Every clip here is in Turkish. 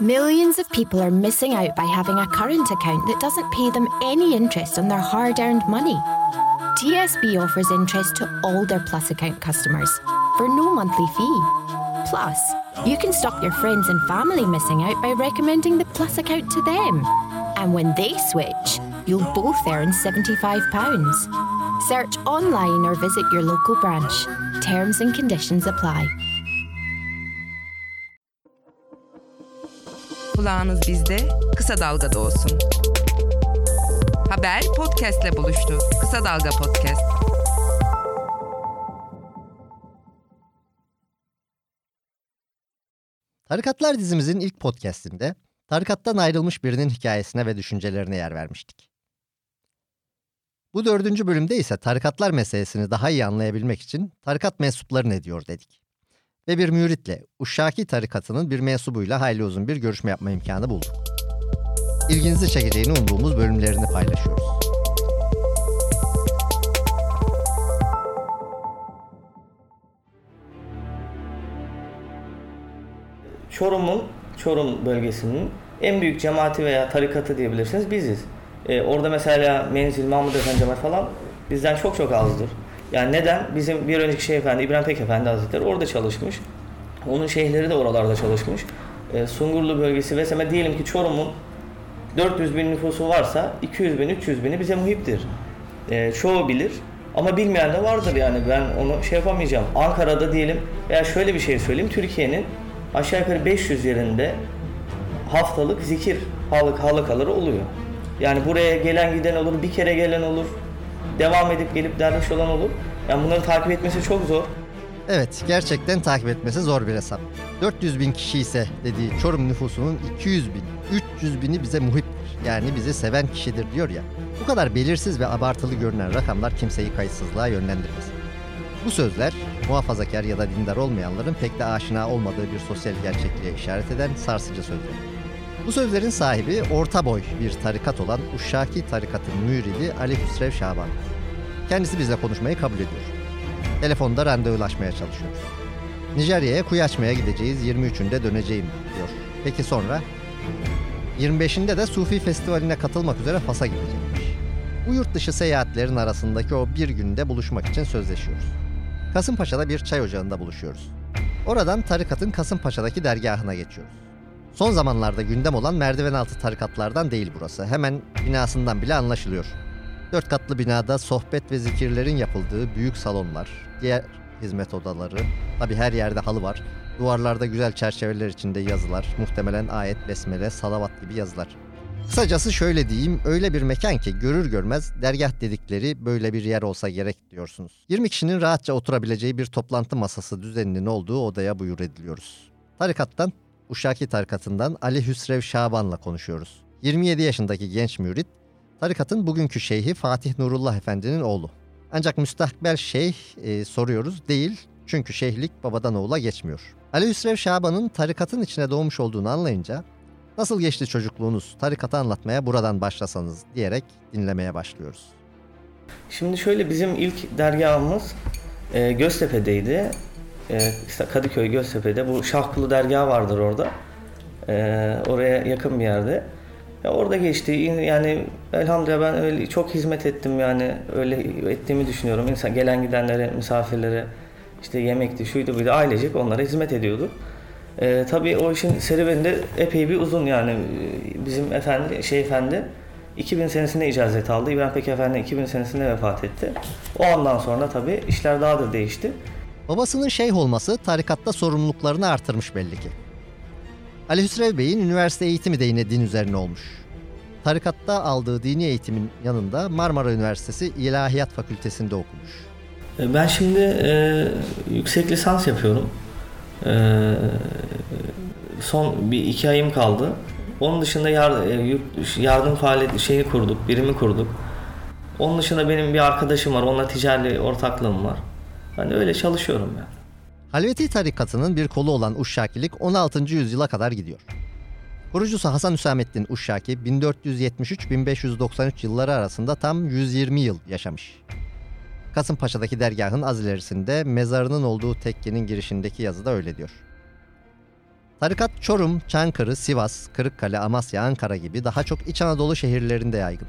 Millions of people are missing out by having a current account that doesn't pay them any interest on their hard earned money. TSB offers interest to all their Plus account customers for no monthly fee. Plus, you can stop your friends and family missing out by recommending the Plus account to them. And when they switch, you'll both earn £75. Search online or visit your local branch. Terms and conditions apply. Kulağınız bizde, Kısa Dalga'da olsun. Haber podcastle buluştu. Kısa Dalga Podcast. Tarikatlar dizimizin ilk podcastinde tarikattan ayrılmış birinin hikayesine ve düşüncelerine yer vermiştik. Bu dördüncü bölümde ise tarikatlar meselesini daha iyi anlayabilmek için tarikat mensupları ne diyor dedik. Ve bir müritle Uşşaki tarikatının bir mensubuyla hayli uzun bir görüşme yapma imkanı bulduk. İlginizi çekeceğini umduğumuz bölümlerini paylaşıyoruz. Çorum'un, Çorum bölgesinin en büyük cemaati veya tarikatı diyebilirsiniz biziz. Ee, orada mesela Menzil, Mahmud Efendi cemaat falan bizden çok çok azdır. Yani neden? Bizim bir önceki Şeyh Efendi, İbrahim Pek Efendi Hazretleri orada çalışmış. Onun şeyhleri de oralarda çalışmış. Ee, Sungurlu bölgesi vesaire diyelim ki Çorum'un 400 bin nüfusu varsa 200 bin, 300 bini bize muhiptir. Ee, çoğu bilir. Ama bilmeyen de vardır yani ben onu şey yapamayacağım. Ankara'da diyelim veya şöyle bir şey söyleyeyim. Türkiye'nin aşağı yukarı 500 yerinde haftalık zikir halık halakaları oluyor. Yani buraya gelen giden olur, bir kere gelen olur, devam edip gelip derviş olan olur. Yani bunları takip etmesi çok zor. Evet, gerçekten takip etmesi zor bir hesap. 400 bin kişi ise dediği Çorum nüfusunun 200 bin, 300 bini bize muhiptir. Yani bizi seven kişidir diyor ya. Bu kadar belirsiz ve abartılı görünen rakamlar kimseyi kayıtsızlığa yönlendirmez. Bu sözler muhafazakar ya da dindar olmayanların pek de aşina olmadığı bir sosyal gerçekliğe işaret eden sarsıcı sözler. Bu sözlerin sahibi orta boy bir tarikat olan Uşşaki tarikatın müridi Ali Hüsrev Şaban. Kendisi bizle konuşmayı kabul ediyor. Telefonda randevulaşmaya çalışıyoruz. Nijerya'ya kuyu açmaya gideceğiz 23'ünde döneceğim diyor. Peki sonra? 25'inde de Sufi Festivali'ne katılmak üzere Fas'a gidecekmiş. Bu yurt dışı seyahatlerin arasındaki o bir günde buluşmak için sözleşiyoruz. Kasımpaşa'da bir çay ocağında buluşuyoruz. Oradan tarikatın Kasımpaşa'daki dergahına geçiyoruz. Son zamanlarda gündem olan merdiven altı tarikatlardan değil burası. Hemen binasından bile anlaşılıyor. Dört katlı binada sohbet ve zikirlerin yapıldığı büyük salonlar, diğer hizmet odaları, tabi her yerde halı var. Duvarlarda güzel çerçeveler içinde yazılar, muhtemelen ayet, besmele, salavat gibi yazılar. Kısacası şöyle diyeyim, öyle bir mekan ki görür görmez dergah dedikleri böyle bir yer olsa gerek diyorsunuz. 20 kişinin rahatça oturabileceği bir toplantı masası düzeninin olduğu odaya buyur ediliyoruz. Tarikattan, Uşaki tarikatından Ali Hüsrev Şaban'la konuşuyoruz. 27 yaşındaki genç mürit, tarikatın bugünkü şeyhi Fatih Nurullah Efendi'nin oğlu. Ancak müstakbel şeyh e, soruyoruz değil çünkü şeyhlik babadan oğula geçmiyor. Ali Hüsrev Şaban'ın tarikatın içine doğmuş olduğunu anlayınca nasıl geçti çocukluğunuz tarikatı anlatmaya buradan başlasanız diyerek dinlemeye başlıyoruz. Şimdi şöyle bizim ilk dergahımız e, Göztepe'deydi. E, işte Kadıköy Göztepe'de bu Şahkulu dergahı vardır orada. E, oraya yakın bir yerde. Ya orada geçti. Yani elhamdülillah ben öyle çok hizmet ettim yani öyle ettiğimi düşünüyorum. İnsan gelen gidenlere, misafirlere işte yemekti, şuydu buydu ailecek onlara hizmet ediyorduk. Ee, tabii o işin serüveni epey bir uzun yani bizim efendi, şey efendi 2000 senesinde icazet aldı. İbrahim Peki Efendi 2000 senesinde vefat etti. O andan sonra tabii işler daha da değişti. Babasının şeyh olması tarikatta sorumluluklarını artırmış belli ki. Ali Hüsrev Bey'in üniversite eğitimi de yine din üzerine olmuş. Tarikatta aldığı dini eğitimin yanında Marmara Üniversitesi İlahiyat Fakültesinde okumuş. Ben şimdi e, yüksek lisans yapıyorum. E, son bir iki ayım kaldı. Onun dışında yar, e, yardım faaliyeti şeyi kurduk, birimi kurduk. Onun dışında benim bir arkadaşım var, onunla ticari ortaklığım var. De öyle çalışıyorum yani. Halveti tarikatının bir kolu olan Uşşakilik 16. yüzyıla kadar gidiyor. Kurucusu Hasan Hüsamettin Uşşaki 1473-1593 yılları arasında tam 120 yıl yaşamış. Kasımpaşa'daki dergahın az ilerisinde mezarının olduğu tekkenin girişindeki yazıda öyle diyor. Tarikat Çorum, Çankırı, Sivas, Kırıkkale, Amasya, Ankara gibi daha çok İç Anadolu şehirlerinde yaygın.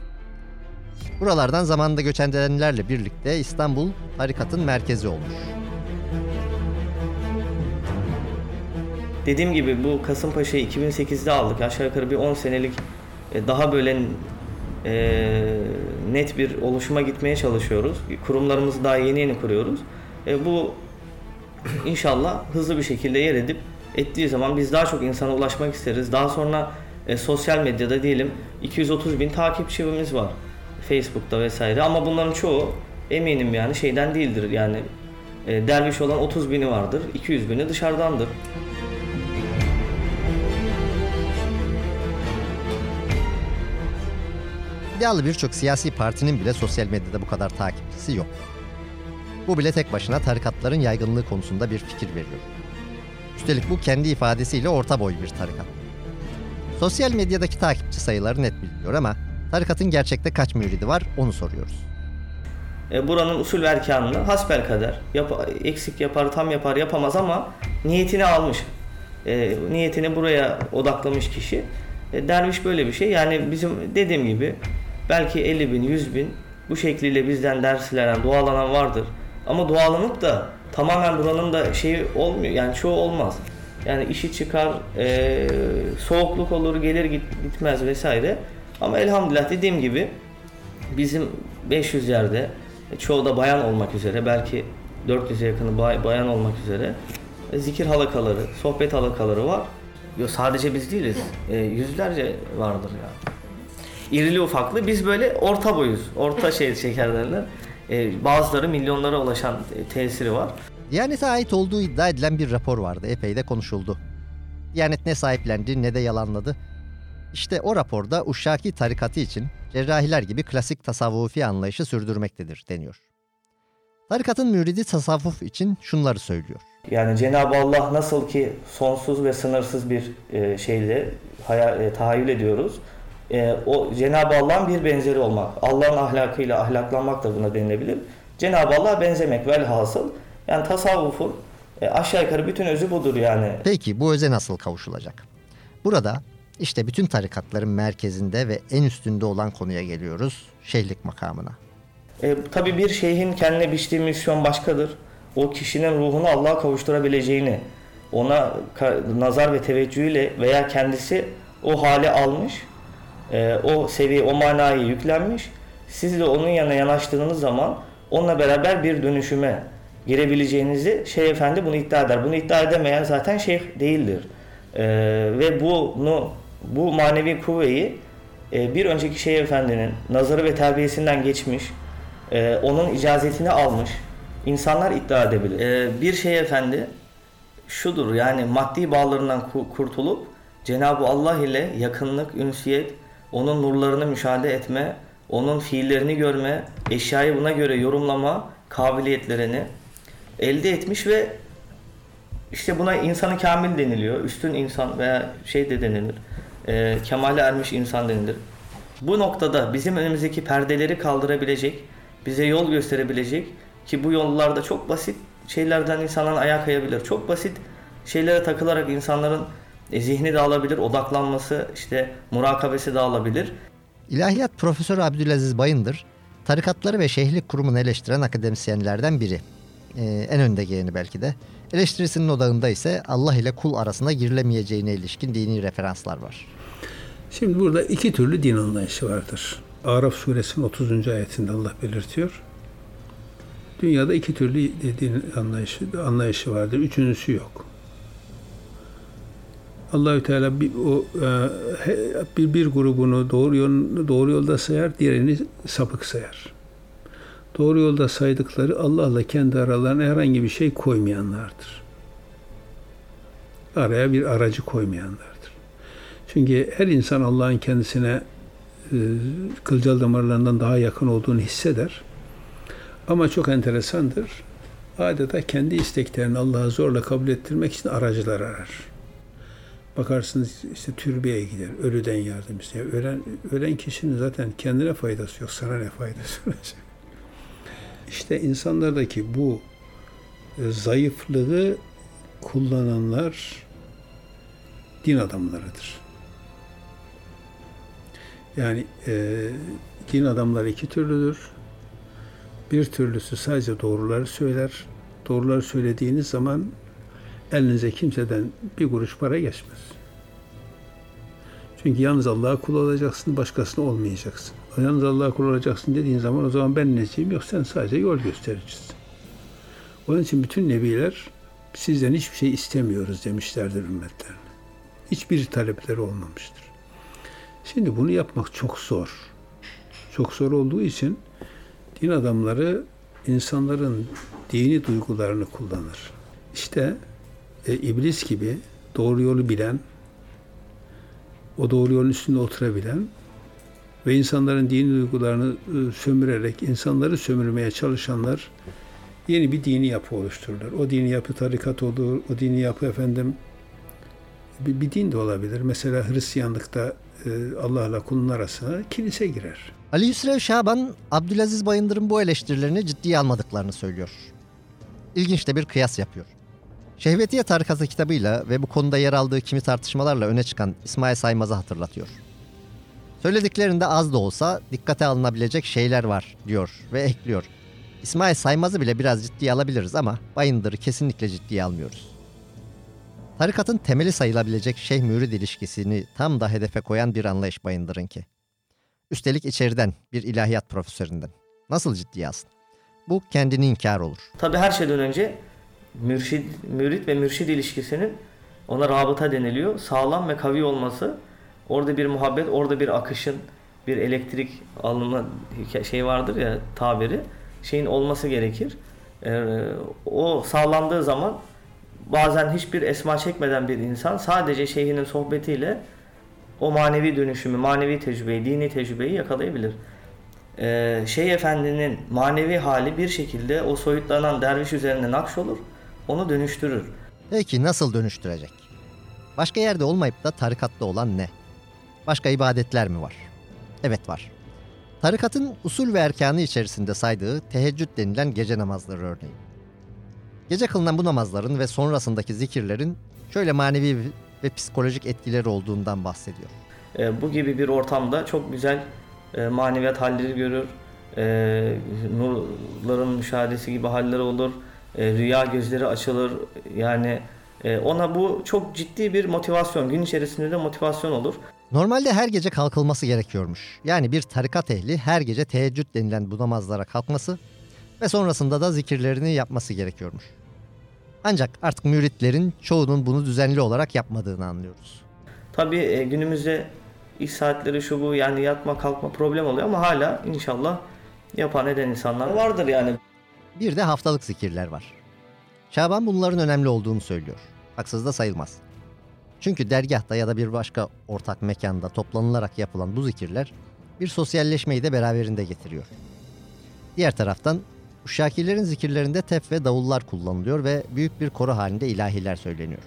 Buralardan zamanında göç edenlerle birlikte İstanbul tarikatın merkezi olmuş. Dediğim gibi bu Kasımpaşa'yı 2008'de aldık. Aşağı yukarı bir 10 senelik e, daha böyle e, net bir oluşuma gitmeye çalışıyoruz. Kurumlarımızı daha yeni yeni kuruyoruz. E, bu inşallah hızlı bir şekilde yer edip ettiği zaman biz daha çok insana ulaşmak isteriz. Daha sonra e, sosyal medyada diyelim 230 bin takipçimiz var. Facebook'ta vesaire ama bunların çoğu eminim yani şeyden değildir yani e, derviş olan 30 bini vardır 200 bini dışarıdandır. İddialı birçok siyasi partinin bile sosyal medyada bu kadar takipçisi yok. Bu bile tek başına tarikatların yaygınlığı konusunda bir fikir veriyor. Üstelik bu kendi ifadesiyle orta boy bir tarikat. Sosyal medyadaki takipçi sayıları net biliniyor ama tarikatın gerçekte kaç müridi var onu soruyoruz. E, buranın usul ve erkanını hasbel kader yap, eksik yapar, tam yapar, yapamaz ama niyetini almış. E, niyetini buraya odaklamış kişi. E, derviş böyle bir şey. Yani bizim dediğim gibi belki 50 bin, 100 bin bu şekliyle bizden derslenen, dualanan vardır. Ama dualanıp da tamamen buranın da şeyi olmuyor. Yani çoğu olmaz. Yani işi çıkar, e, soğukluk olur, gelir git, gitmez vesaire. Ama elhamdülillah dediğim gibi bizim 500 yerde e, çoğu da bayan olmak üzere belki 400'e yakını bay, bayan olmak üzere e, zikir halakaları, sohbet halakaları var. Yo, sadece biz değiliz. E, yüzlerce vardır ya. Yani. İrili ufaklı biz böyle orta boyuz. Orta şey şeker. E, bazıları milyonlara ulaşan e, tesiri var. Diyanet'e ait olduğu iddia edilen bir rapor vardı. Epey de konuşuldu. Diyanet ne sahiplendi ne de yalanladı. İşte o raporda Uşşaki tarikatı için cerrahiler gibi klasik tasavvufi anlayışı sürdürmektedir deniyor. Tarikatın müridi tasavvuf için şunları söylüyor. Yani Cenab-ı Allah nasıl ki sonsuz ve sınırsız bir e, şeyle hayal, e, tahayyül ediyoruz. E, o Cenab-ı Allah'ın bir benzeri olmak. Allah'ın ahlakıyla ahlaklanmak da buna denilebilir. Cenab-ı Allah'a benzemek velhasıl. Yani tasavvufun e, aşağı yukarı bütün özü budur yani. Peki bu öze nasıl kavuşulacak? Burada işte bütün tarikatların merkezinde ve en üstünde olan konuya geliyoruz. Şeyhlik makamına. E, tabii bir şeyhin kendine biçtiği misyon başkadır. O kişinin ruhunu Allah'a kavuşturabileceğini, ona nazar ve teveccühüyle veya kendisi o hale almış, e, o seviye, o manayı yüklenmiş. Siz de onun yanına yanaştığınız zaman onunla beraber bir dönüşüme girebileceğinizi Şeyh Efendi bunu iddia eder. Bunu iddia edemeyen zaten şeyh değildir. E, ve bunu bu manevi kuvveyi e, bir önceki Şeyh Efendi'nin nazarı ve terbiyesinden geçmiş, e, onun icazetini almış insanlar iddia edebilir. E, bir Şeyh Efendi şudur yani maddi bağlarından kurtulup Cenab-ı Allah ile yakınlık, ünsiyet, onun nurlarını müşahede etme, onun fiillerini görme, eşyayı buna göre yorumlama kabiliyetlerini elde etmiş ve işte buna insanı kamil deniliyor. Üstün insan veya şey de denilir e, kemale ermiş insan denilir. Bu noktada bizim önümüzdeki perdeleri kaldırabilecek, bize yol gösterebilecek ki bu yollarda çok basit şeylerden insanların ayağa kayabilir. Çok basit şeylere takılarak insanların e, zihni dağılabilir, odaklanması, işte murakabesi dağılabilir. İlahiyat Profesörü Abdülaziz Bayındır, tarikatları ve şeyhlik kurumunu eleştiren akademisyenlerden biri. Ee, en önde geleni belki de. Eleştirisinin odağında ise Allah ile kul arasında girilemeyeceğine ilişkin dini referanslar var. Şimdi burada iki türlü din anlayışı vardır. Araf suresinin 30. ayetinde Allah belirtiyor. Dünyada iki türlü din anlayışı, anlayışı vardır. Üçüncüsü yok. Allahü Teala bir, o e, bir, bir grubunu doğru yol, doğru yolda sayar, diğerini sapık sayar. Doğru yolda saydıkları Allah'la kendi aralarına herhangi bir şey koymayanlardır. Araya bir aracı koymayanlar. Çünkü her insan Allah'ın kendisine e, kılcal damarlarından daha yakın olduğunu hisseder. Ama çok enteresandır. Adeta kendi isteklerini Allah'a zorla kabul ettirmek için aracılar arar. Bakarsınız işte türbeye gider, ölüden yardım ister. Ölen, ölen kişinin zaten kendine faydası yok, sana ne faydası olacak? İşte insanlardaki bu e, zayıflığı kullananlar din adamlarıdır. Yani e, din adamları iki türlüdür. Bir türlüsü sadece doğruları söyler. Doğruları söylediğiniz zaman elinize kimseden bir kuruş para geçmez. Çünkü yalnız Allah'a kul olacaksın, başkasına olmayacaksın. Yalnız Allah'a kul olacaksın dediğin zaman o zaman ben neciyim yok sen sadece yol göstericisin. Onun için bütün nebiler sizden hiçbir şey istemiyoruz demişlerdir ümmetlerine. Hiçbir talepleri olmamıştır. Şimdi bunu yapmak çok zor. Çok zor olduğu için din adamları insanların dini duygularını kullanır. İşte e, iblis gibi doğru yolu bilen, o doğru yolun üstünde oturabilen ve insanların dini duygularını e, sömürerek insanları sömürmeye çalışanlar yeni bir dini yapı oluştururlar. O dini yapı tarikat olur, o dini yapı efendim bir, bir din de olabilir. Mesela Hristiyanlıkta e, Allah'la kulun arasına kilise girer. Ali Yusrev Şaban, Abdülaziz Bayındır'ın bu eleştirilerini ciddiye almadıklarını söylüyor. İlginç de bir kıyas yapıyor. Şehvetiye Tarikatı kitabıyla ve bu konuda yer aldığı kimi tartışmalarla öne çıkan İsmail Saymaz'ı hatırlatıyor. Söylediklerinde az da olsa dikkate alınabilecek şeyler var diyor ve ekliyor. İsmail Saymaz'ı bile biraz ciddiye alabiliriz ama Bayındır'ı kesinlikle ciddiye almıyoruz. Tarikatın temeli sayılabilecek şeyh-mürid ilişkisini tam da hedefe koyan bir anlayış Bayındır'ınki. Üstelik içeriden bir ilahiyat profesöründen. Nasıl ciddiye alsın? Bu kendini inkar olur. Tabi her şeyden önce mürşid, mürit ve mürşid ilişkisinin ona rabıta deniliyor. Sağlam ve kavi olması orada bir muhabbet, orada bir akışın, bir elektrik alımı şey vardır ya tabiri şeyin olması gerekir. Ee, o sağlandığı zaman bazen hiçbir esma çekmeden bir insan sadece şeyhinin sohbetiyle o manevi dönüşümü, manevi tecrübeyi, dini tecrübeyi yakalayabilir. Ee, şey efendinin manevi hali bir şekilde o soyutlanan derviş üzerine nakş olur, onu dönüştürür. Peki nasıl dönüştürecek? Başka yerde olmayıp da tarikatta olan ne? Başka ibadetler mi var? Evet var. Tarikatın usul ve erkanı içerisinde saydığı teheccüd denilen gece namazları örneğin. Gece kılınan bu namazların ve sonrasındaki zikirlerin şöyle manevi ve psikolojik etkileri olduğundan bahsediyor. E, bu gibi bir ortamda çok güzel e, maneviyat halleri görür, e, nurların müşahedesi gibi haller olur, e, rüya gözleri açılır. Yani ona bu çok ciddi bir motivasyon, gün içerisinde de motivasyon olur. Normalde her gece kalkılması gerekiyormuş. Yani bir tarikat ehli her gece teheccüd denilen bu namazlara kalkması ve sonrasında da zikirlerini yapması gerekiyormuş. Ancak artık müritlerin çoğunun bunu düzenli olarak yapmadığını anlıyoruz. Tabii e, günümüzde iş saatleri şu bu yani yatma kalkma problem oluyor ama hala inşallah yapan eden insanlar vardır yani. Bir de haftalık zikirler var. Şaban bunların önemli olduğunu söylüyor. Haksız da sayılmaz. Çünkü dergahta ya da bir başka ortak mekanda toplanılarak yapılan bu zikirler bir sosyalleşmeyi de beraberinde getiriyor. Diğer taraftan Uşakilerin zikirlerinde tef ve davullar kullanılıyor ve büyük bir koro halinde ilahiler söyleniyor.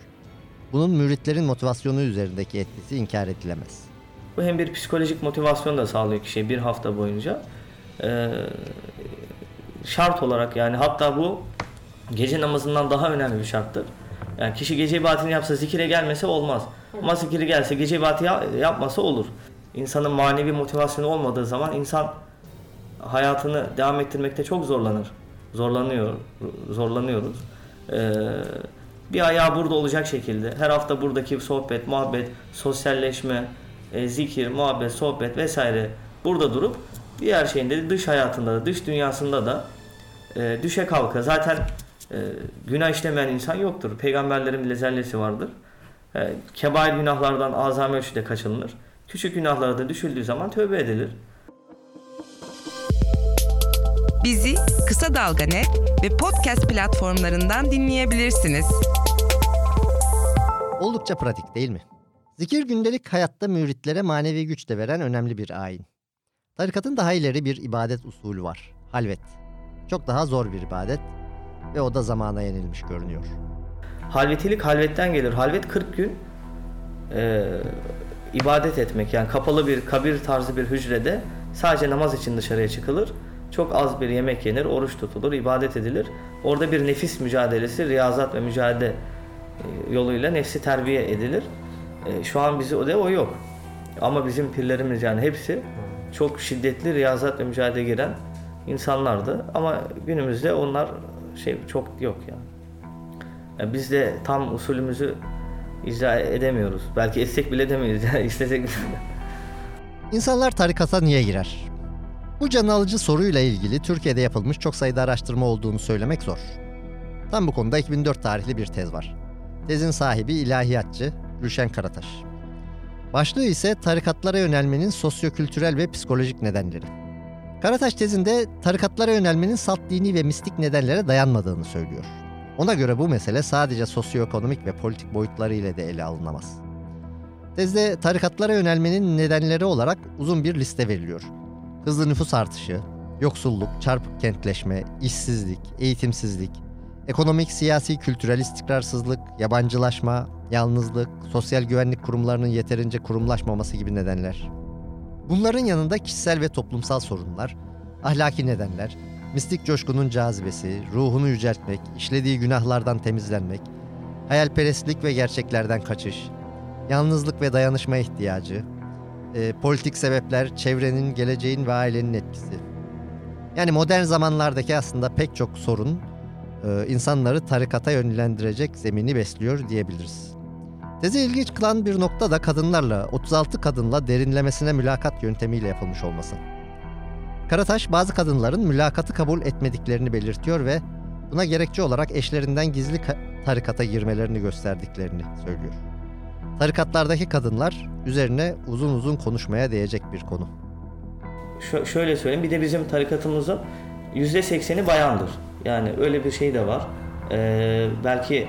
Bunun müritlerin motivasyonu üzerindeki etkisi inkar edilemez. Bu hem bir psikolojik motivasyon da sağlıyor kişiye bir hafta boyunca. Ee, şart olarak yani hatta bu gece namazından daha önemli bir şarttır. Yani kişi gece ibadetini yapsa zikire gelmese olmaz. Ama zikiri gelse gece ibadeti yapmasa olur. İnsanın manevi motivasyonu olmadığı zaman insan hayatını devam ettirmekte çok zorlanır. Zorlanıyor, zorlanıyoruz. Ee, bir ayağı burada olacak şekilde her hafta buradaki sohbet, muhabbet, sosyalleşme, e, zikir, muhabbet, sohbet vesaire burada durup diğer şeyinde dış hayatında da, dış dünyasında da e, düşe kalka. Zaten e, günah işlemeyen insan yoktur. Peygamberlerin bile zellesi vardır. E, kebair günahlardan azami ölçüde kaçınılır. Küçük günahlara da düşüldüğü zaman tövbe edilir. Bizi Kısa Dalga Net ve podcast platformlarından dinleyebilirsiniz. Oldukça pratik değil mi? Zikir gündelik hayatta müritlere manevi güç de veren önemli bir ayin. Tarikatın daha ileri bir ibadet usulü var. Halvet. Çok daha zor bir ibadet ve o da zamana yenilmiş görünüyor. Halvetilik halvetten gelir. Halvet 40 gün e, ibadet etmek yani kapalı bir kabir tarzı bir hücrede sadece namaz için dışarıya çıkılır çok az bir yemek yenir, oruç tutulur, ibadet edilir. Orada bir nefis mücadelesi, riyazat ve mücadele e, yoluyla nefsi terbiye edilir. E, şu an bizi o da o yok. Ama bizim pirlerimiz yani hepsi çok şiddetli riyazat ve mücadele giren insanlardı. Ama günümüzde onlar şey çok yok yani. yani biz de tam usulümüzü icra edemiyoruz. Belki etsek bile demeyiz. Yani istesek bile. İnsanlar tarikata niye girer? Bu can alıcı soruyla ilgili Türkiye'de yapılmış çok sayıda araştırma olduğunu söylemek zor. Tam bu konuda 2004 tarihli bir tez var. Tezin sahibi ilahiyatçı Rüşen Karataş. Başlığı ise tarikatlara yönelmenin sosyokültürel ve psikolojik nedenleri. Karataş tezinde tarikatlara yönelmenin salt dini ve mistik nedenlere dayanmadığını söylüyor. Ona göre bu mesele sadece sosyoekonomik ve politik boyutları ile de ele alınamaz. Tezde tarikatlara yönelmenin nedenleri olarak uzun bir liste veriliyor. Hızlı nüfus artışı, yoksulluk, çarpık kentleşme, işsizlik, eğitimsizlik, ekonomik, siyasi, kültürel istikrarsızlık, yabancılaşma, yalnızlık, sosyal güvenlik kurumlarının yeterince kurumlaşmaması gibi nedenler. Bunların yanında kişisel ve toplumsal sorunlar, ahlaki nedenler, mistik coşkunun cazibesi, ruhunu yüceltmek, işlediği günahlardan temizlenmek, hayalperestlik ve gerçeklerden kaçış, yalnızlık ve dayanışma ihtiyacı, e, politik sebepler, çevrenin, geleceğin ve ailenin etkisi. Yani modern zamanlardaki aslında pek çok sorun e, insanları tarikata yönlendirecek zemini besliyor diyebiliriz. Tezi ilginç kılan bir nokta da kadınlarla, 36 kadınla derinlemesine mülakat yöntemiyle yapılmış olması. Karataş bazı kadınların mülakatı kabul etmediklerini belirtiyor ve buna gerekçe olarak eşlerinden gizli tarikata girmelerini gösterdiklerini söylüyor. Tarikatlardaki kadınlar üzerine uzun uzun konuşmaya değecek bir konu. Ş- şöyle söyleyeyim bir de bizim tarikatımızın %80'i bayandır. Yani öyle bir şey de var. Ee, belki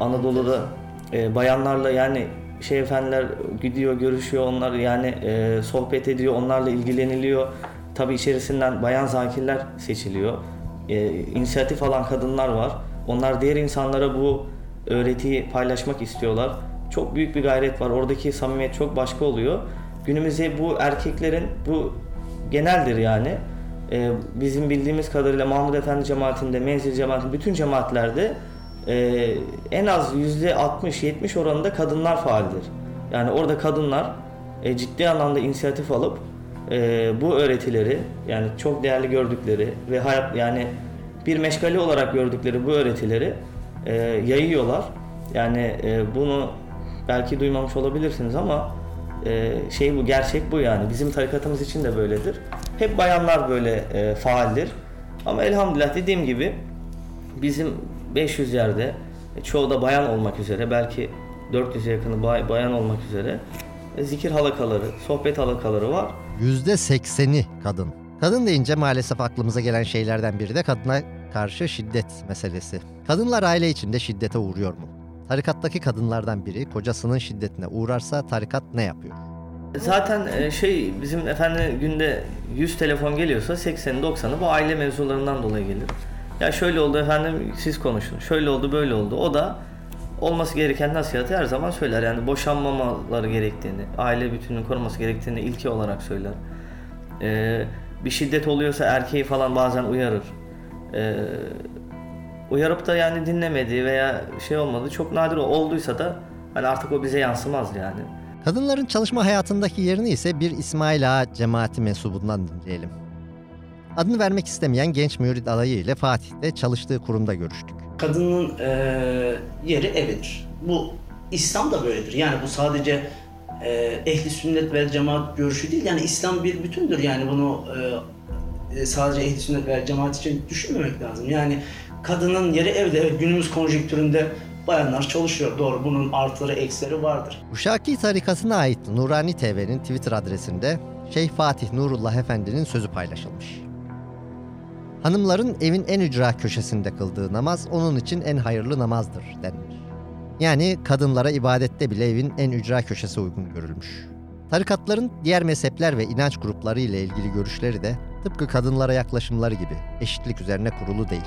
Anadolu'da e, bayanlarla yani şey efendiler gidiyor görüşüyor onlar yani e, sohbet ediyor onlarla ilgileniliyor. Tabi içerisinden bayan zakirler seçiliyor. E, inisiyatif alan kadınlar var. Onlar diğer insanlara bu öğretiyi paylaşmak istiyorlar. Çok büyük bir gayret var. Oradaki samimiyet çok başka oluyor. Günümüzde bu erkeklerin bu geneldir yani. Ee, bizim bildiğimiz kadarıyla Mahmud Efendi cemaatinde, Menzil cemaatinde, bütün cemaatlerde e, en az %60-70 oranında kadınlar faaldir. Yani orada kadınlar e, ciddi anlamda inisiyatif alıp e, bu öğretileri yani çok değerli gördükleri ve hayat yani bir meşgale olarak gördükleri bu öğretileri e, yayıyorlar. Yani e, bunu belki duymamış olabilirsiniz ama e, şey bu gerçek bu yani bizim tarikatımız için de böyledir. Hep bayanlar böyle e, faaldir. Ama elhamdülillah dediğim gibi bizim 500 yerde e, çoğu da bayan olmak üzere belki 400'e yakını bay, bayan olmak üzere e, zikir halakaları, sohbet halakaları var. %80'i kadın. Kadın deyince maalesef aklımıza gelen şeylerden biri de kadına karşı şiddet meselesi. Kadınlar aile içinde şiddete uğruyor mu? Tarikattaki kadınlardan biri kocasının şiddetine uğrarsa tarikat ne yapıyor? Zaten e, şey bizim efendim günde 100 telefon geliyorsa 80'i 90'ı bu aile mevzularından dolayı gelir. Ya şöyle oldu efendim siz konuşun. Şöyle oldu böyle oldu. O da olması gereken nasihatı her zaman söyler. Yani boşanmamaları gerektiğini, aile bütününün korunması gerektiğini ilki olarak söyler. Ee, bir şiddet oluyorsa erkeği falan bazen uyarır. Ee, uyarıp da yani dinlemedi veya şey olmadı. Çok nadir olduysa da hani artık o bize yansımaz yani. Kadınların çalışma hayatındaki yerini ise bir İsmail Ağa cemaati mensubundan dinleyelim. Adını vermek istemeyen genç mürid adayı ile Fatih'te çalıştığı kurumda görüştük. Kadının e, yeri evidir. Bu İslam da böyledir. Yani bu sadece e, ehli sünnet ve cemaat görüşü değil. Yani İslam bir bütündür. Yani bunu e, sadece ehli sünnet ve cemaat için düşünmemek lazım. Yani kadının yeri evde. Evet, günümüz konjonktüründe bayanlar çalışıyor. Doğru bunun artıları eksileri vardır. Uşaki tarikatına ait Nurani TV'nin Twitter adresinde Şeyh Fatih Nurullah Efendi'nin sözü paylaşılmış. Hanımların evin en ücra köşesinde kıldığı namaz onun için en hayırlı namazdır denmiş. Yani kadınlara ibadette bile evin en ücra köşesi uygun görülmüş. Tarikatların diğer mezhepler ve inanç grupları ile ilgili görüşleri de tıpkı kadınlara yaklaşımları gibi eşitlik üzerine kurulu değil.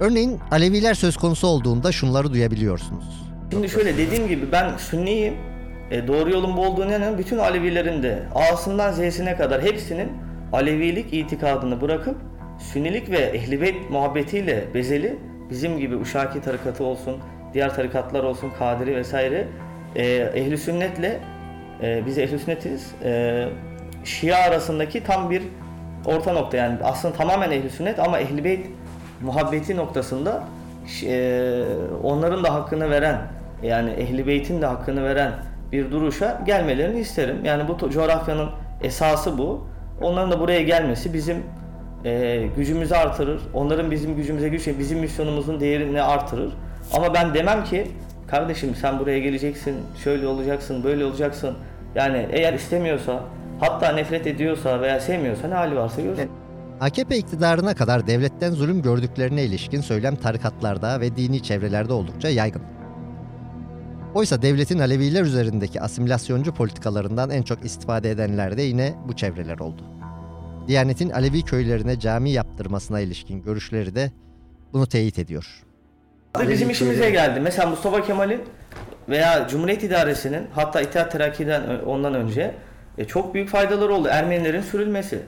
Örneğin Aleviler söz konusu olduğunda şunları duyabiliyorsunuz. Şimdi şöyle dediğim gibi ben Sünniyim. E, doğru yolun bu olduğunu inanıyorum. Bütün Alevilerin de A'sından Z'sine kadar hepsinin Alevilik itikadını bırakıp Sünnilik ve Ehlibeyt muhabbetiyle bezeli bizim gibi Uşaki tarikatı olsun, diğer tarikatlar olsun, Kadiri vesaire e, ehli sünnetle e, biz ehli sünnetiz. E, Şia arasındaki tam bir orta nokta yani aslında tamamen ehli sünnet ama ehli beyt muhabbeti noktasında e, onların da hakkını veren yani ehli beytin de hakkını veren bir duruşa gelmelerini isterim. Yani bu coğrafyanın esası bu. Onların da buraya gelmesi bizim e, gücümüzü artırır. Onların bizim gücümüze güç, bizim misyonumuzun değerini artırır. Ama ben demem ki kardeşim sen buraya geleceksin, şöyle olacaksın, böyle olacaksın. Yani eğer istemiyorsa, hatta nefret ediyorsa veya sevmiyorsa ne hali varsa görsün. AKP iktidarına kadar devletten zulüm gördüklerine ilişkin söylem tarikatlarda ve dini çevrelerde oldukça yaygın. Oysa devletin Aleviler üzerindeki asimilasyoncu politikalarından en çok istifade edenler de yine bu çevreler oldu. Diyanet'in Alevi köylerine cami yaptırmasına ilişkin görüşleri de bunu teyit ediyor. Bizim işimize geldi. Mesela Mustafa Kemal'in veya Cumhuriyet İdaresi'nin hatta İttihat Terakki'den ondan önce e, çok büyük faydaları oldu. Ermenilerin sürülmesi.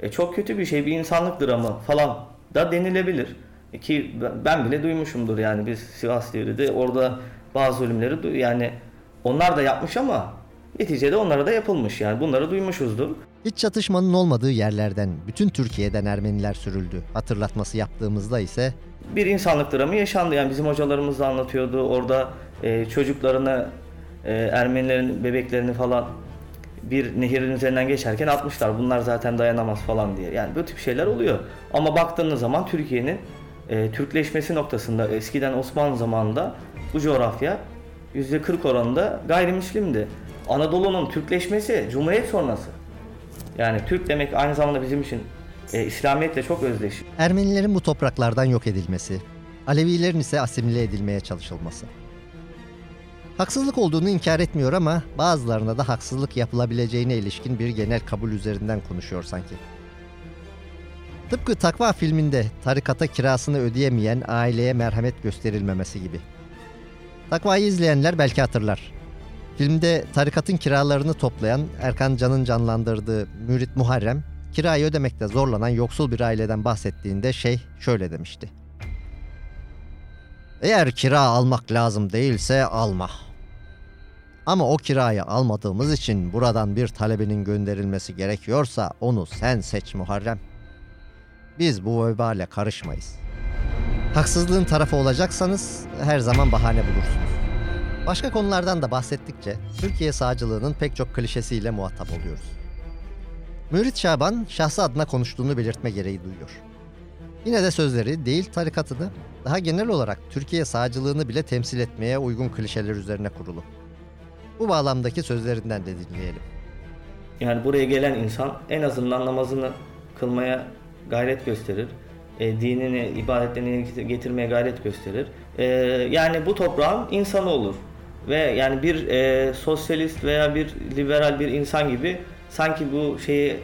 E, çok kötü bir şey, bir insanlık dramı falan da denilebilir. E, ki ben bile duymuşumdur yani biz Sivas Devri'de orada bazı ölümleri yani onlar da yapmış ama neticede onlara da yapılmış yani bunları duymuşuzdur. Hiç çatışmanın olmadığı yerlerden bütün Türkiye'den Ermeniler sürüldü. Hatırlatması yaptığımızda ise bir insanlık dramı yaşandı. Yani bizim hocalarımız da anlatıyordu. Orada e, çocuklarını e, Ermenilerin bebeklerini falan bir nehirin üzerinden geçerken atmışlar. Bunlar zaten dayanamaz falan diye. Yani bu tip şeyler oluyor. Ama baktığınız zaman Türkiye'nin e, Türkleşmesi noktasında eskiden Osmanlı zamanında bu coğrafya %40 oranında gayrimüslimdi. Anadolu'nun Türkleşmesi Cumhuriyet sonrası. Yani Türk demek aynı zamanda bizim için e, İslamiyetle çok özdeş. Ermenilerin bu topraklardan yok edilmesi, Alevilerin ise asimile edilmeye çalışılması. Haksızlık olduğunu inkar etmiyor ama bazılarına da haksızlık yapılabileceğine ilişkin bir genel kabul üzerinden konuşuyor sanki. Tıpkı Takva filminde tarikata kirasını ödeyemeyen aileye merhamet gösterilmemesi gibi. Takva'yı izleyenler belki hatırlar. Filmde tarikatın kiralarını toplayan Erkan Can'ın canlandırdığı Mürit Muharrem, kirayı ödemekte zorlanan yoksul bir aileden bahsettiğinde şey şöyle demişti. Eğer kira almak lazım değilse alma. Ama o kirayı almadığımız için buradan bir talebinin gönderilmesi gerekiyorsa onu sen seç Muharrem. Biz bu vebale karışmayız. Haksızlığın tarafı olacaksanız her zaman bahane bulursunuz. Başka konulardan da bahsettikçe Türkiye sağcılığının pek çok klişesiyle muhatap oluyoruz. Mürit Şaban şahsı adına konuştuğunu belirtme gereği duyuyor. Yine de sözleri değil tarikatını, daha genel olarak Türkiye sağcılığını bile temsil etmeye uygun klişeler üzerine kurulu. Bu bağlamdaki sözlerinden de dinleyelim. Yani buraya gelen insan en azından namazını kılmaya gayret gösterir. E, dinini, ibadetlerini getirmeye gayret gösterir. E, yani bu toprağın insanı olur. Ve yani bir e, sosyalist veya bir liberal bir insan gibi sanki bu şeyi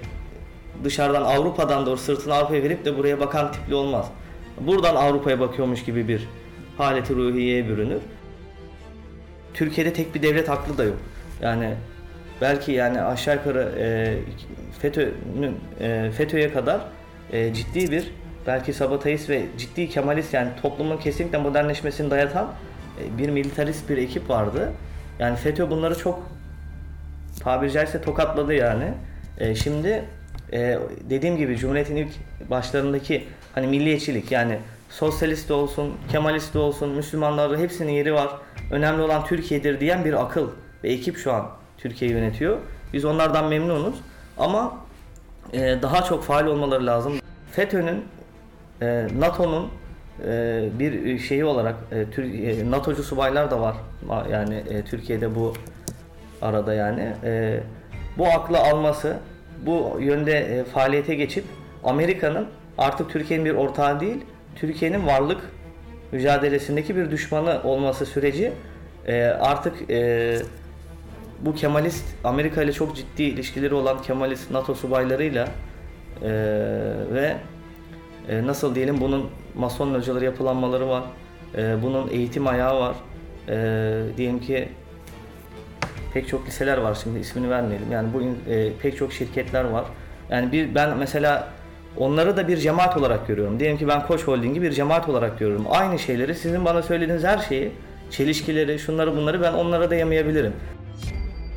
dışarıdan Avrupa'dan doğru sırtını Avrupa'ya verip de buraya bakan tipli olmaz. Buradan Avrupa'ya bakıyormuş gibi bir haleti ruhiyeye bürünür. Türkiye'de tek bir devlet aklı da yok. Yani belki yani aşağı yukarı e, FETÖ'nün e, FETÖ'ye kadar e, ciddi bir belki sabatayist ve ciddi Kemalist yani toplumun kesinlikle modernleşmesini dayatan e, bir militarist bir ekip vardı. Yani FETÖ bunları çok tabiri caizse tokatladı yani. E, şimdi e, dediğim gibi Cumhuriyet'in ilk başlarındaki hani milliyetçilik yani sosyalist olsun, Kemalist olsun, Müslümanlarda hepsinin yeri var. Önemli olan Türkiye'dir diyen bir akıl ve ekip şu an Türkiye'yi yönetiyor. Biz onlardan memnunuz ama e, daha çok faal olmaları lazım. FETÖ'nün, NATO'nun e, bir şeyi olarak e, e, NATO'cu subaylar da var. Yani Türkiye'de bu arada yani. Bu aklı alması, bu yönde faaliyete geçip Amerika'nın artık Türkiye'nin bir ortağı değil, Türkiye'nin varlık mücadelesindeki bir düşmanı olması süreci artık bu Kemalist Amerika ile çok ciddi ilişkileri olan Kemalist NATO subaylarıyla ve nasıl diyelim bunun mason locaları yapılanmaları var. E, bunun eğitim ayağı var. E, diyelim ki pek çok liseler var şimdi ismini vermeyelim. Yani bu e, pek çok şirketler var. Yani bir ben mesela onları da bir cemaat olarak görüyorum. Diyelim ki ben Koç Holding'i bir cemaat olarak görüyorum. Aynı şeyleri sizin bana söylediğiniz her şeyi çelişkileri, şunları bunları ben onlara da yamayabilirim.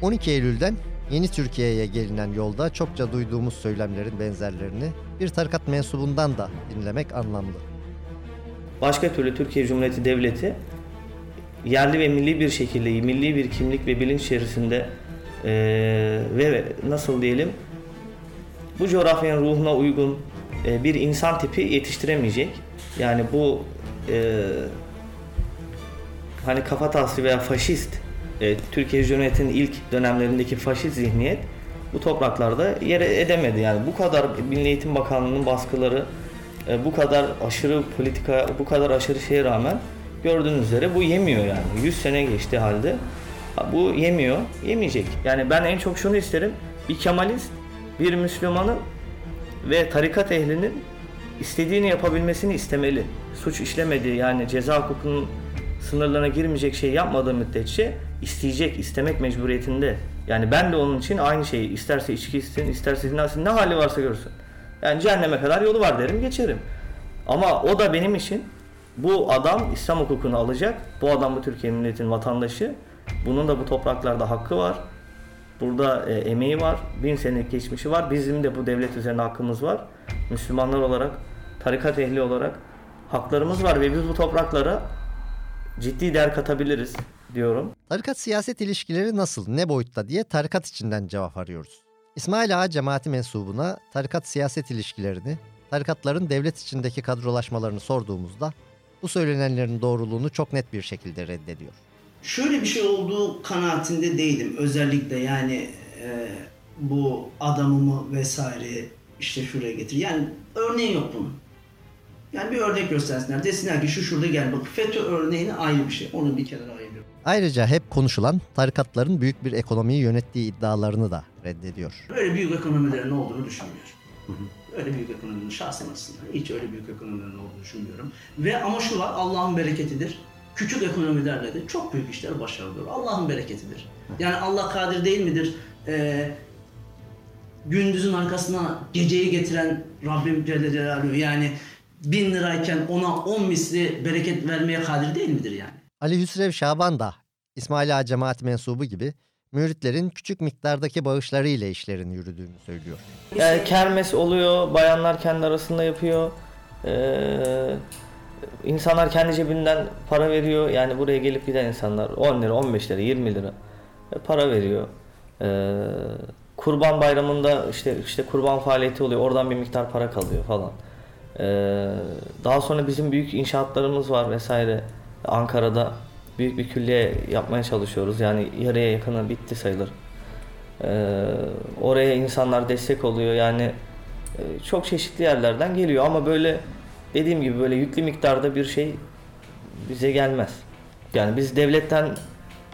12 Eylül'den yeni Türkiye'ye gelinen yolda çokça duyduğumuz söylemlerin benzerlerini bir tarikat mensubundan da dinlemek anlamlı. Başka türlü Türkiye Cumhuriyeti Devleti yerli ve milli bir şekilde, milli bir kimlik ve bilinç içerisinde eee, ve nasıl diyelim bu coğrafyanın ruhuna uygun e, bir insan tipi yetiştiremeyecek. Yani bu e, hani kafataslı veya faşist e, Türkiye Cumhuriyeti'nin ilk dönemlerindeki faşist zihniyet bu topraklarda yer edemedi. Yani bu kadar Milli Eğitim Bakanlığı'nın baskıları, e, bu kadar aşırı politika, bu kadar aşırı şeye rağmen gördüğünüz üzere bu yemiyor yani. 100 sene geçti halde. Ha, Bu yemiyor, yemeyecek. Yani ben en çok şunu isterim. Bir Kemalist, bir Müslümanın ve tarikat ehlinin istediğini yapabilmesini istemeli. Suç işlemediği yani ceza hukukunun sınırlarına girmeyecek şey yapmadığı müddetçe isteyecek, istemek mecburiyetinde. Yani ben de onun için aynı şeyi isterse içki içsin, isterse zina etsin, ne hali varsa görsün. Yani cehenneme kadar yolu var derim geçerim. Ama o da benim için bu adam İslam hukukunu alacak. Bu adam bu Türkiye milletin vatandaşı. Bunun da bu topraklarda hakkı var. Burada e, emeği var, bin senelik geçmişi var. Bizim de bu devlet üzerine hakkımız var. Müslümanlar olarak, tarikat ehli olarak haklarımız var ve biz bu topraklara ciddi değer katabiliriz diyorum. Tarikat siyaset ilişkileri nasıl, ne boyutta diye tarikat içinden cevap arıyoruz. İsmail Ağa cemaati mensubuna tarikat siyaset ilişkilerini, tarikatların devlet içindeki kadrolaşmalarını sorduğumuzda bu söylenenlerin doğruluğunu çok net bir şekilde reddediyor. Şöyle bir şey olduğu kanaatinde değilim. Özellikle yani e, bu adamımı vesaire işte şuraya getir. Yani örneği yok bunun. Yani bir örnek göstersinler. Desinler ki şu şurada gel bak. FETÖ örneğini ayrı bir şey. Onu bir kenara. Ayrıca hep konuşulan tarikatların büyük bir ekonomiyi yönettiği iddialarını da reddediyor. Öyle büyük ekonomilerin olduğunu düşünmüyorum. Öyle büyük ekonominin şahsen aslında. Hiç öyle büyük ekonomilerin olduğunu düşünmüyorum. Ve ama şu var Allah'ın bereketidir. Küçük ekonomilerle de çok büyük işler başarılıyor. Allah'ın bereketidir. Yani Allah kadir değil midir? Ee, gündüzün arkasına geceyi getiren Rabbim Celle Celaluhu yani bin lirayken ona on misli bereket vermeye kadir değil midir yani? Ali Hüsrev Şaban da İsmail Ağa cemaati mensubu gibi müritlerin küçük miktardaki bağışları ile işlerin yürüdüğünü söylüyor. Yani kermes oluyor, bayanlar kendi arasında yapıyor. Ee, insanlar kendi cebinden para veriyor. Yani buraya gelip giden insanlar 10 lira, 15 lira, 20 lira e, para veriyor. Ee, kurban bayramında işte işte kurban faaliyeti oluyor. Oradan bir miktar para kalıyor falan. Ee, daha sonra bizim büyük inşaatlarımız var vesaire. Ankara'da büyük bir külliye yapmaya çalışıyoruz. Yani yarıya yakını bitti sayılır. Ee, oraya insanlar destek oluyor. Yani e, çok çeşitli yerlerden geliyor ama böyle dediğim gibi böyle yüklü miktarda bir şey bize gelmez. Yani biz devletten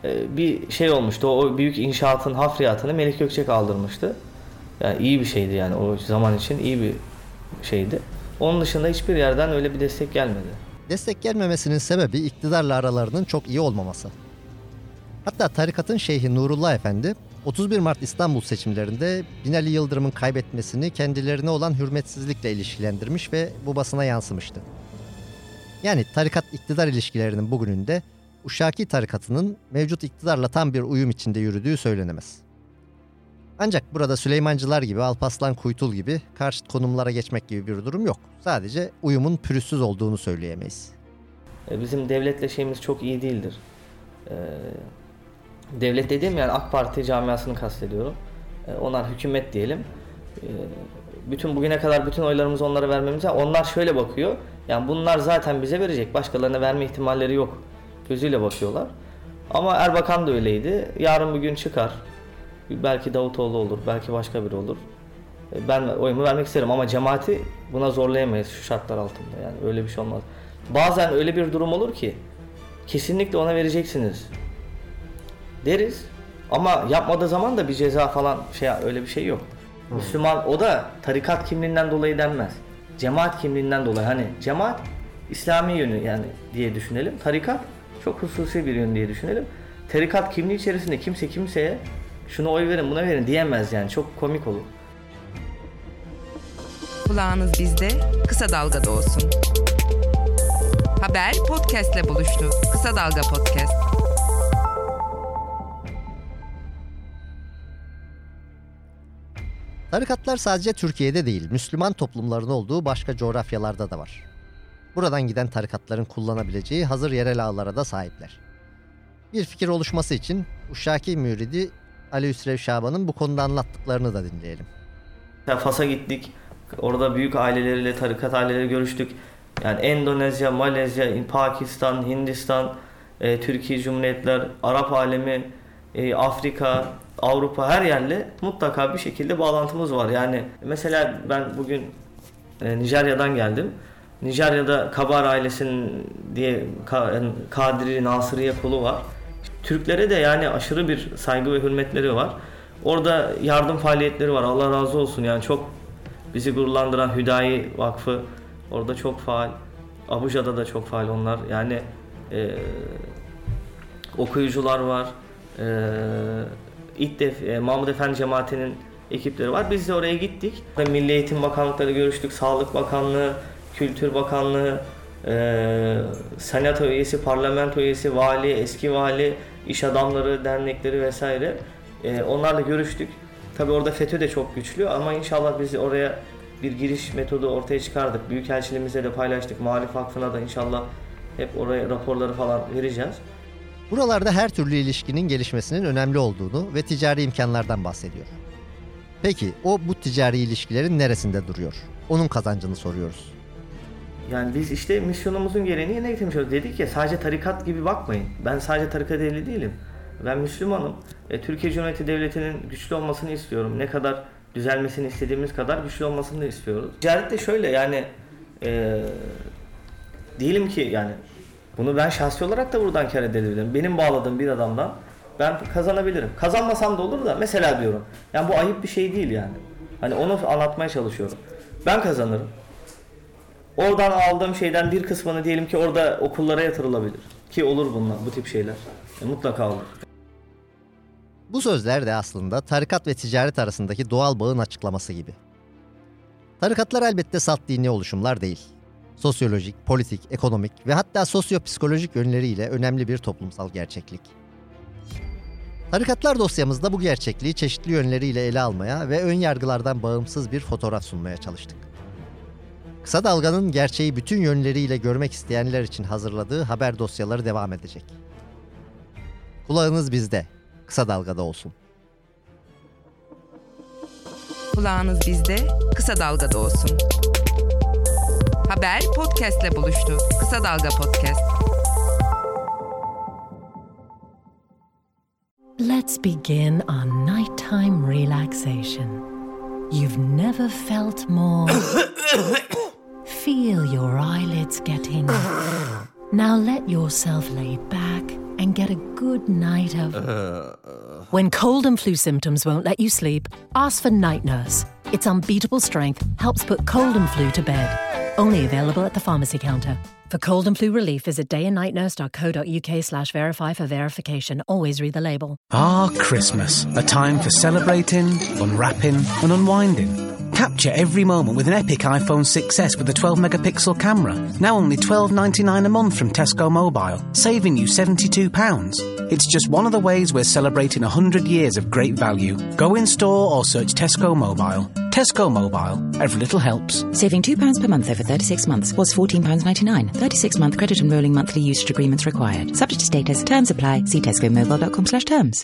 e, bir şey olmuştu. O büyük inşaatın hafriyatını Melih Gökçek aldırmıştı. Yani iyi bir şeydi yani o zaman için iyi bir şeydi. Onun dışında hiçbir yerden öyle bir destek gelmedi. Destek gelmemesinin sebebi iktidarla aralarının çok iyi olmaması. Hatta tarikatın şeyhi Nurullah Efendi 31 Mart İstanbul seçimlerinde Binali Yıldırım'ın kaybetmesini kendilerine olan hürmetsizlikle ilişkilendirmiş ve bu basına yansımıştı. Yani tarikat iktidar ilişkilerinin bugününde Uşaki tarikatının mevcut iktidarla tam bir uyum içinde yürüdüğü söylenemez. Ancak burada Süleymancılar gibi, Alpaslan Kuytul gibi karşıt konumlara geçmek gibi bir durum yok. Sadece uyumun pürüzsüz olduğunu söyleyemeyiz. E, Bizim devletle şeyimiz çok iyi değildir. Ee, devlet dediğim yani AK Parti camiasını kastediyorum. Ee, onlar hükümet diyelim. Bütün bugüne kadar bütün oylarımızı onlara vermemize onlar şöyle bakıyor. Yani bunlar zaten bize verecek. Başkalarına verme ihtimalleri yok. Gözüyle bakıyorlar. Ama Erbakan da öyleydi. Yarın bir gün çıkar. Belki Davutoğlu olur, belki başka biri olur. E, Ben oyumu vermek isterim ama cemaati buna zorlayamayız şu şartlar altında. Yani öyle bir şey olmaz. Bazen öyle bir durum olur ki kesinlikle ona vereceksiniz deriz. Ama yapmadığı zaman da bir ceza falan şey öyle bir şey yok. Müslüman o da tarikat kimliğinden dolayı denmez. Cemaat kimliğinden dolayı hani cemaat İslami yönü yani diye düşünelim. Tarikat çok hususi bir yön diye düşünelim. Tarikat kimliği içerisinde kimse kimseye şuna oy verin buna verin diyemez yani çok komik olur. Kulağınız bizde, kısa dalgada olsun. Haber podcastle buluştu. Kısa Dalga Podcast. Tarikatlar sadece Türkiye'de değil, Müslüman toplumların olduğu başka coğrafyalarda da var. Buradan giden tarikatların kullanabileceği hazır yerel ağlara da sahipler. Bir fikir oluşması için Uşaki Müridi Ali Hüsrev Şaban'ın bu konuda anlattıklarını da dinleyelim. Fas'a gittik. Orada büyük aileleriyle, tarikat aileleri görüştük. Yani Endonezya, Malezya, Pakistan, Hindistan, e, Türkiye Cumhuriyetler, Arap alemi, e, Afrika, Avrupa her yerle mutlaka bir şekilde bağlantımız var. Yani mesela ben bugün e, Nijerya'dan geldim. Nijerya'da Kabar ailesinin diye Kadiri Nasırıye kolu var. Türklere de yani aşırı bir saygı ve hürmetleri var. Orada yardım faaliyetleri var. Allah razı olsun yani çok bizi gururlandıran Hüdayi Vakfı orada çok faal. Abuja'da da çok faal onlar. Yani e, okuyucular var. E, İddef, e, Mahmud Efendi Cemaati'nin ekipleri var. Biz de oraya gittik. Milli Eğitim Bakanlıkları görüştük. Sağlık Bakanlığı, Kültür Bakanlığı, e, senato üyesi, parlamento üyesi, vali, eski vali, iş adamları, dernekleri vesaire. E, onlarla görüştük. Tabi orada FETÖ de çok güçlü ama inşallah biz oraya bir giriş metodu ortaya çıkardık. Büyükelçiliğimizle de paylaştık. Muhalif Vakfı'na da inşallah hep oraya raporları falan vereceğiz. Buralarda her türlü ilişkinin gelişmesinin önemli olduğunu ve ticari imkanlardan bahsediyor. Peki o bu ticari ilişkilerin neresinde duruyor? Onun kazancını soruyoruz. Yani biz işte misyonumuzun gereğini yerine getirmiş olduk. Dedik ya sadece tarikat gibi bakmayın. Ben sadece tarikat ehli değilim. Ben Müslümanım. E, Türkiye Cumhuriyeti Devleti'nin güçlü olmasını istiyorum. Ne kadar düzelmesini istediğimiz kadar güçlü olmasını da istiyoruz. Ticaret de şöyle yani e, diyelim ki yani bunu ben şahsi olarak da buradan kar edebilirim. Benim bağladığım bir adamdan ben kazanabilirim. Kazanmasam da olur da mesela diyorum. Yani bu ayıp bir şey değil yani. Hani onu anlatmaya çalışıyorum. Ben kazanırım. Oradan aldığım şeyden bir kısmını diyelim ki orada okullara yatırılabilir. Ki olur bunlar bu tip şeyler. E, mutlaka olur. Bu sözler de aslında tarikat ve ticaret arasındaki doğal bağın açıklaması gibi. Tarikatlar elbette salt dini oluşumlar değil. Sosyolojik, politik, ekonomik ve hatta sosyopsikolojik yönleriyle önemli bir toplumsal gerçeklik. Tarikatlar dosyamızda bu gerçekliği çeşitli yönleriyle ele almaya ve ön yargılardan bağımsız bir fotoğraf sunmaya çalıştık. Kısa Dalga'nın gerçeği bütün yönleriyle görmek isteyenler için hazırladığı haber dosyaları devam edecek. Kulağınız bizde. Kısa Dalga'da olsun. Kulağınız bizde, Kısa Dalga'da olsun. Haber podcastle buluştu. Kısa Dalga Podcast. Let's begin our nighttime relaxation. You've never felt more Feel your eyelids getting. now let yourself lay back and get a good night of. When cold and flu symptoms won't let you sleep, ask for Night Nurse. Its unbeatable strength helps put cold and flu to bed. Only available at the pharmacy counter. For cold and flu relief, visit dayandnightnurse.co.uk slash verify for verification. Always read the label. Ah, Christmas. A time for celebrating, unwrapping, and unwinding. Capture every moment with an epic iPhone 6s with a 12 megapixel camera. Now only $12.99 a month from Tesco Mobile, saving you £72. It's just one of the ways we're celebrating 100 years of great value. Go in store or search Tesco Mobile. Tesco Mobile. Every little helps. Saving £2 per month over 36 months was £14.99. 36 month credit and rolling monthly usage agreements required. Subject to status. Terms apply. See tescomobile.com slash terms.